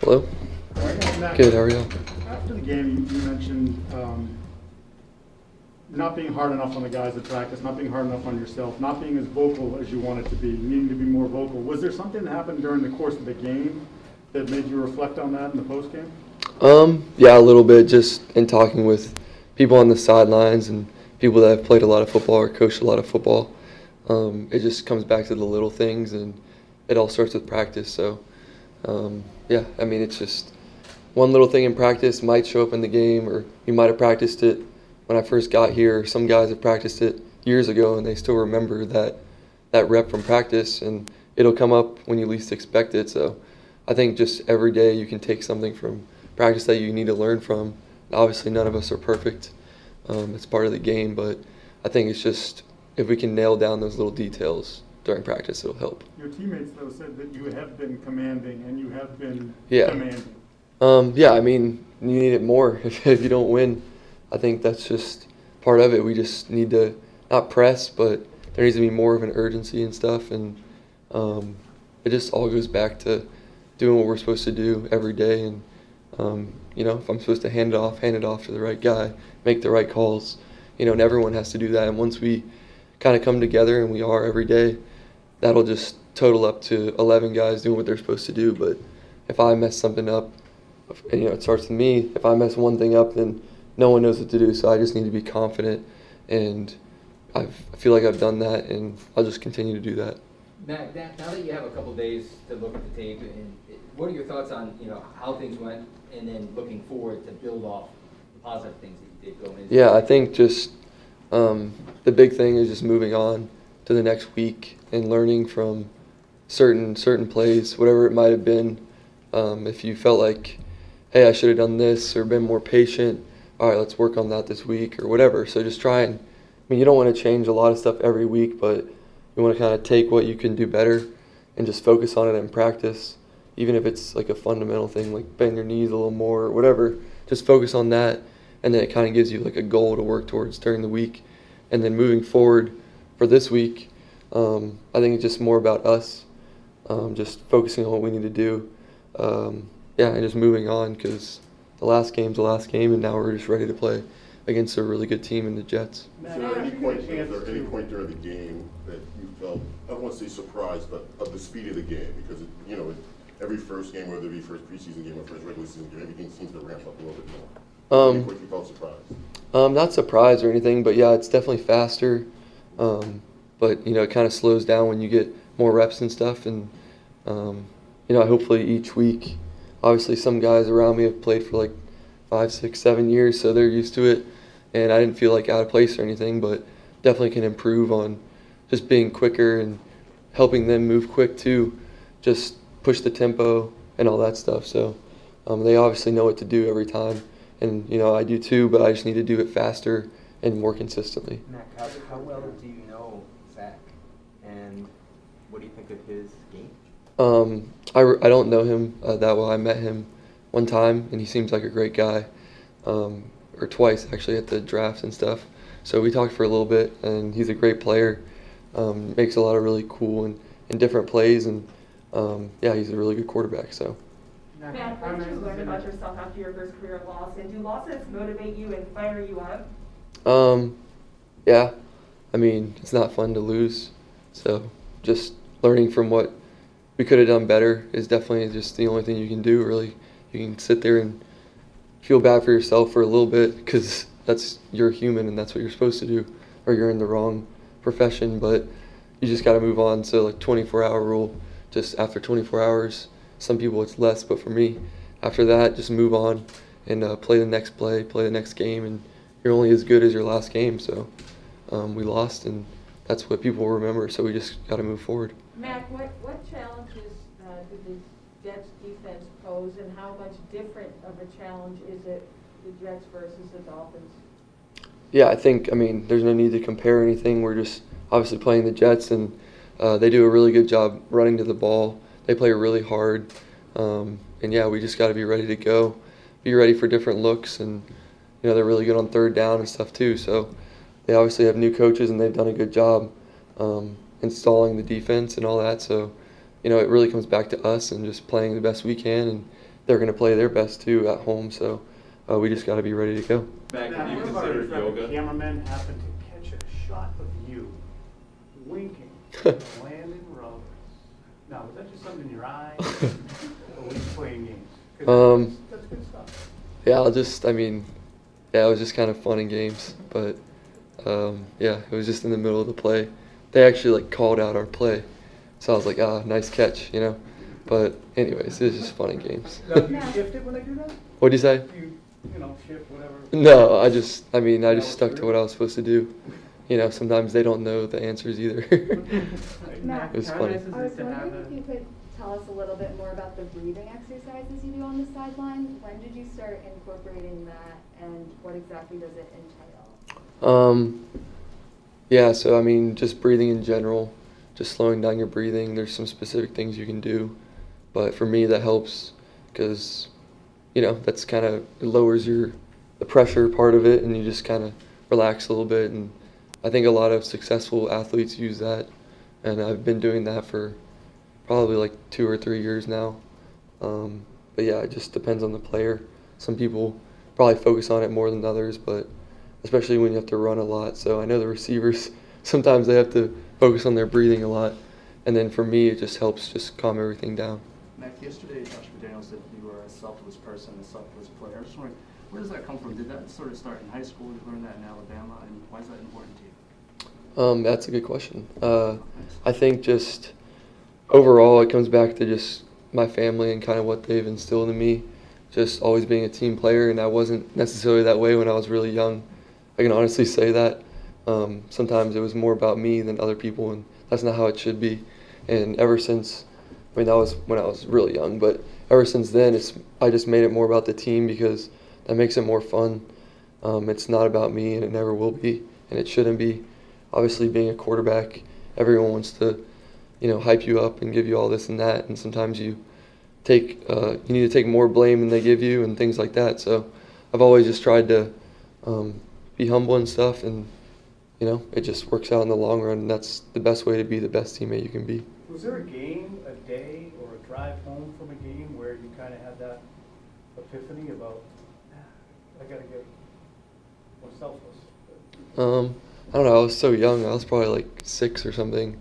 Hello. Good. How are you? After the game, you mentioned um, not being hard enough on the guys at practice, not being hard enough on yourself, not being as vocal as you wanted to be, needing to be more vocal. Was there something that happened during the course of the game that made you reflect on that in the postgame? Um, yeah, a little bit. Just in talking with people on the sidelines and people that have played a lot of football or coached a lot of football. Um, it just comes back to the little things, and it all starts with practice. So, um, yeah, I mean, it's just one little thing in practice might show up in the game, or you might have practiced it when I first got here. Some guys have practiced it years ago, and they still remember that that rep from practice, and it'll come up when you least expect it. So, I think just every day you can take something from practice that you need to learn from. Obviously, none of us are perfect. Um, it's part of the game, but I think it's just if we can nail down those little details during practice, it'll help. Your teammates, though, said that you have been commanding and you have been Yeah. demanding. Um, yeah, I mean, you need it more if, if you don't win. I think that's just part of it. We just need to not press, but there needs to be more of an urgency and stuff. And um, it just all goes back to doing what we're supposed to do every day. And, um, you know, if I'm supposed to hand it off, hand it off to the right guy, make the right calls, you know, and everyone has to do that. And once we kind of come together, and we are every day, that'll just total up to 11 guys doing what they're supposed to do. But if I mess something up, and, you know, it starts with me. If I mess one thing up, then no one knows what to do. So I just need to be confident, and I've, I feel like I've done that, and I'll just continue to do that. Mac, that, now that you have a couple days to look at the tape, and what are your thoughts on, you know, how things went, and then looking forward to build off the positive things that you did going into? Yeah, I think just um, the big thing is just moving on the next week and learning from certain certain plays, whatever it might have been. Um, if you felt like, hey, I should have done this or been more patient, all right, let's work on that this week or whatever. So just try and, I mean, you don't want to change a lot of stuff every week, but you want to kind of take what you can do better and just focus on it in practice, even if it's like a fundamental thing, like bend your knees a little more or whatever. Just focus on that, and then it kind of gives you like a goal to work towards during the week. And then moving forward for this week, um, I think it's just more about us, um, just focusing on what we need to do. Um, yeah, and just moving on because the last game's the last game, and now we're just ready to play against a really good team in the Jets. Is there any point, there any point during the game that you felt, I don't want to say surprised, but of the speed of the game? Because, it- you know, every first game, whether it be first preseason game or first regular season game, everything seems to ramp up a little bit more. Any Um, point you felt surprised? Um, not surprised or anything, but yeah, it's definitely faster. Um, but you know, it kind of slows down when you get more reps and stuff. And um, you know, hopefully each week, obviously some guys around me have played for like five, six, seven years, so they're used to it. And I didn't feel like out of place or anything, but definitely can improve on just being quicker and helping them move quick too. Just push the tempo and all that stuff. So um, they obviously know what to do every time and you know I do too, but I just need to do it faster and more consistently. Mac, how, how well do you know Zach, and what do you think of his game? Um, I, I don't know him uh, that well. I met him one time, and he seems like a great guy, um, or twice actually at the draft and stuff. So we talked for a little bit, and he's a great player. Um, makes a lot of really cool and, and different plays, and um, yeah, he's a really good quarterback. So. Mac, what did you learn about yourself after your first career loss, and do losses motivate you and fire you up? Um, yeah, I mean it's not fun to lose, so just learning from what we could have done better is definitely just the only thing you can do. Really, you can sit there and feel bad for yourself for a little bit because that's you're human and that's what you're supposed to do, or you're in the wrong profession. But you just got to move on. So like 24 hour rule, just after 24 hours, some people it's less, but for me, after that, just move on and uh, play the next play, play the next game, and you're only as good as your last game. So um, we lost, and that's what people remember. So we just got to move forward. Mac, what, what challenges uh, did the Jets defense pose, and how much different of a challenge is it, the Jets versus the Dolphins? Yeah, I think I mean there's no need to compare anything. We're just obviously playing the Jets, and uh, they do a really good job running to the ball. They play really hard, um, and yeah, we just got to be ready to go, be ready for different looks, and you know they're really good on third down and stuff too. So they obviously have new coaches, and they've done a good job um, installing the defense and all that. So you know it really comes back to us and just playing the best we can, and they're going to play their best too at home. So uh, we just got to be ready to go. Mac, Now, have you what about considered if a yoga? cameraman happened to catch a shot of you winking Landon Roberts? Now, was that just something in your eye, or were you playing games? 'Cause Um, That's good stuff. Yeah, I'll just, I mean, yeah, it was just kind of fun and games, but um, yeah, it was just in the middle of the play. They actually like called out our play, so I was like, ah, nice catch, you know. But anyways, it was just fun and games. Now, do you shift it when they do that? What'd you say? You, you know, shift whatever? No, I just, I mean, I just stuck to what I was supposed to do. You know, sometimes they don't know the answers either. Mac, it was funny. I was it to have wondering if you could tell us a little bit more about the breathing exercises you do on the sideline. When did you start incorporating that, and what exactly does it entail? Um, yeah, so I mean, just breathing in general, just slowing down your breathing. There's some specific things you can do, but for me that helps because, you know, that's kind of lowers your the pressure part of it, and you just kind of relax a little bit. And I think a lot of successful athletes use that, and I've been doing that for probably like two or three years now. Um, but yeah, it just depends on the player. Some people probably focus on it more than others, but especially when you have to run a lot. So I know the receivers sometimes they have to focus on their breathing a lot, and then for me it just helps just calm everything down. Mac, yesterday Josh McDaniels said you were a selfless person, a selfless player. I was just wondering, where does that come from? Did that sort of start in high school? Did you learn that in Alabama? And why is that important to you? Um, that's a good question. Uh, I think just overall, it comes back to just my family and kind of what they've instilled in me. Just always being a team player, and I wasn't necessarily that way when I was really young. I can honestly say that. Um, sometimes it was more about me than other people, and that's not how it should be. And ever since, I mean, that was when I was really young, but ever since then, it's I just made it more about the team because that makes it more fun. Um, it's not about me, and it never will be, and it shouldn't be obviously being a quarterback, everyone wants to, you know, hype you up and give you all this and that, and sometimes you take uh, you need to take more blame than they give you and things like that. So I've always just tried to um, be humble and stuff, and you know, it just works out in the long run. And that's the best way to be the best teammate you can be. Was there a game, a day, or a drive home from a game where you kind of had that epiphany about, "Ah, I gotta get more selfless? Um, I don't know. I was so young. I was probably like six or something.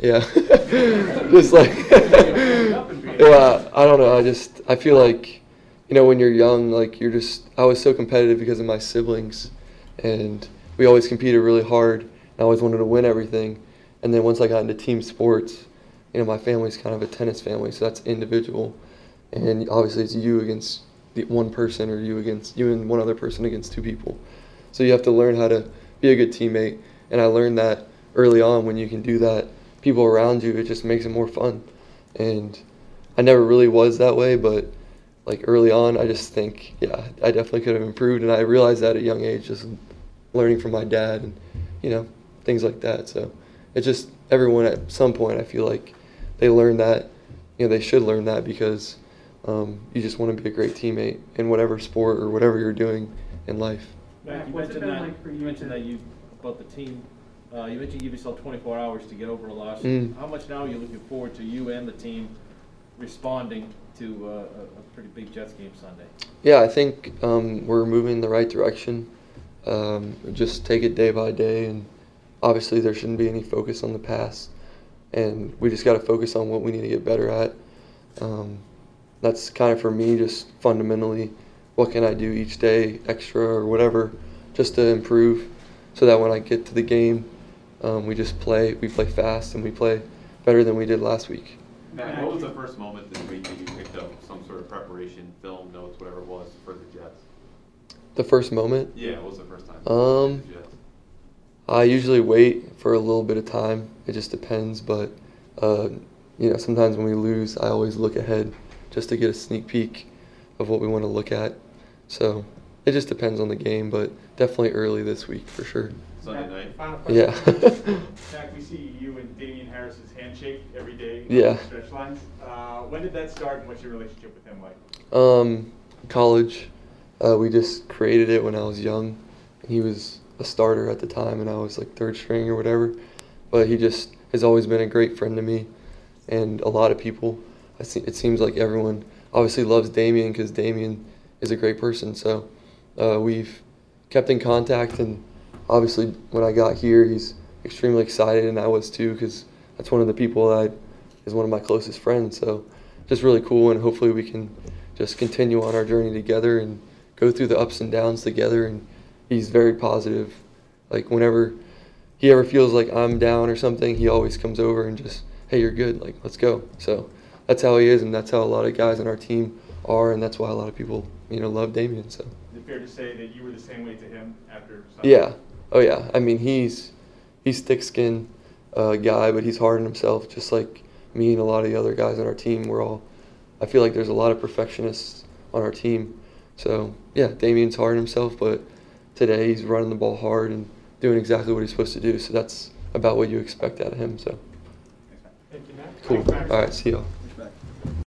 Yeah, just like yeah. I don't know. I just I feel like you know when you're young, like you're just I was so competitive because of my siblings, and we always competed really hard. And I always wanted to win everything, and then once I got into team sports, you know my family's kind of a tennis family, so that's individual, and obviously it's you against the one person or you against you and one other person against two people. So you have to learn how to be a good teammate, and I learned that early on when you can do that people around you, it just makes it more fun. And I never really was that way, but like early on, I just think, yeah, I definitely could have improved. And I realized that at a young age, just learning from my dad and, you know, things like that. So it's just everyone at some point, I feel like they learn that, you know, they should learn that because um, you just want to be a great teammate in whatever sport or whatever you're doing in life. Mac, you mentioned that, like for you you mentioned that you, about the team, uh, you mentioned you give yourself twenty-four hours to get over a loss. Mm. How much now are you looking forward to you and the team responding to uh, a, pretty big Jets game Sunday? Yeah, I think um, we're moving in the right direction. Um, just take it day by day, and obviously there shouldn't be any focus on the past, and we just got to focus on what we need to get better at. Um, that's kind of for me, just fundamentally, what can I do each day, extra or whatever, just to improve, so that when I get to the game, um, we just play, we play fast, and we play better than we did last week. Mac, what was the first moment this week that you picked up some sort of preparation, film, notes, whatever it was for the Jets? The first moment. Yeah, what was the first time? Um, I usually wait for a little bit of time. It just depends, but uh, you know, sometimes when we lose, I always look ahead just to get a sneak peek of what we want to look at. So it just depends on the game, but definitely early this week for sure. Sunday night? Final Yeah. question. Jack, we see you and Damien Harris's handshake every day. Yeah. the Stretch lines. Uh, when did that start and what's your relationship with him like? Um, college, uh, we just created it when I was young. He was a starter at the time, and I was like third string or whatever. But he just has always been a great friend to me, and a lot of people. I see, it seems like everyone obviously loves Damien because Damien is a great person. So uh, we've kept in contact, and obviously when I got here, he's extremely excited, and I was too because that's one of the people that is one of my closest friends. So just really cool, and hopefully we can just continue on our journey together and go through the ups and downs together. And he's very positive. Like whenever he ever feels like I'm down or something, he always comes over and just, hey, you're good, like let's go. So that's how he is, and that's how a lot of guys on our team are, and that's why a lot of people, you know, love Damien. So. Is it fair to say that you were the same way to him after? Sunday? Yeah. Oh yeah. I mean, he's he's thick-skinned uh, guy, but he's hard on himself, just like me and a lot of the other guys on our team. We're all. I feel like there's a lot of perfectionists on our team. So yeah, Damien's hard on himself, but today he's running the ball hard and doing exactly what he's supposed to do. So that's about what you expect out of him. So Thank you, Mac. cool. All right. See y'all.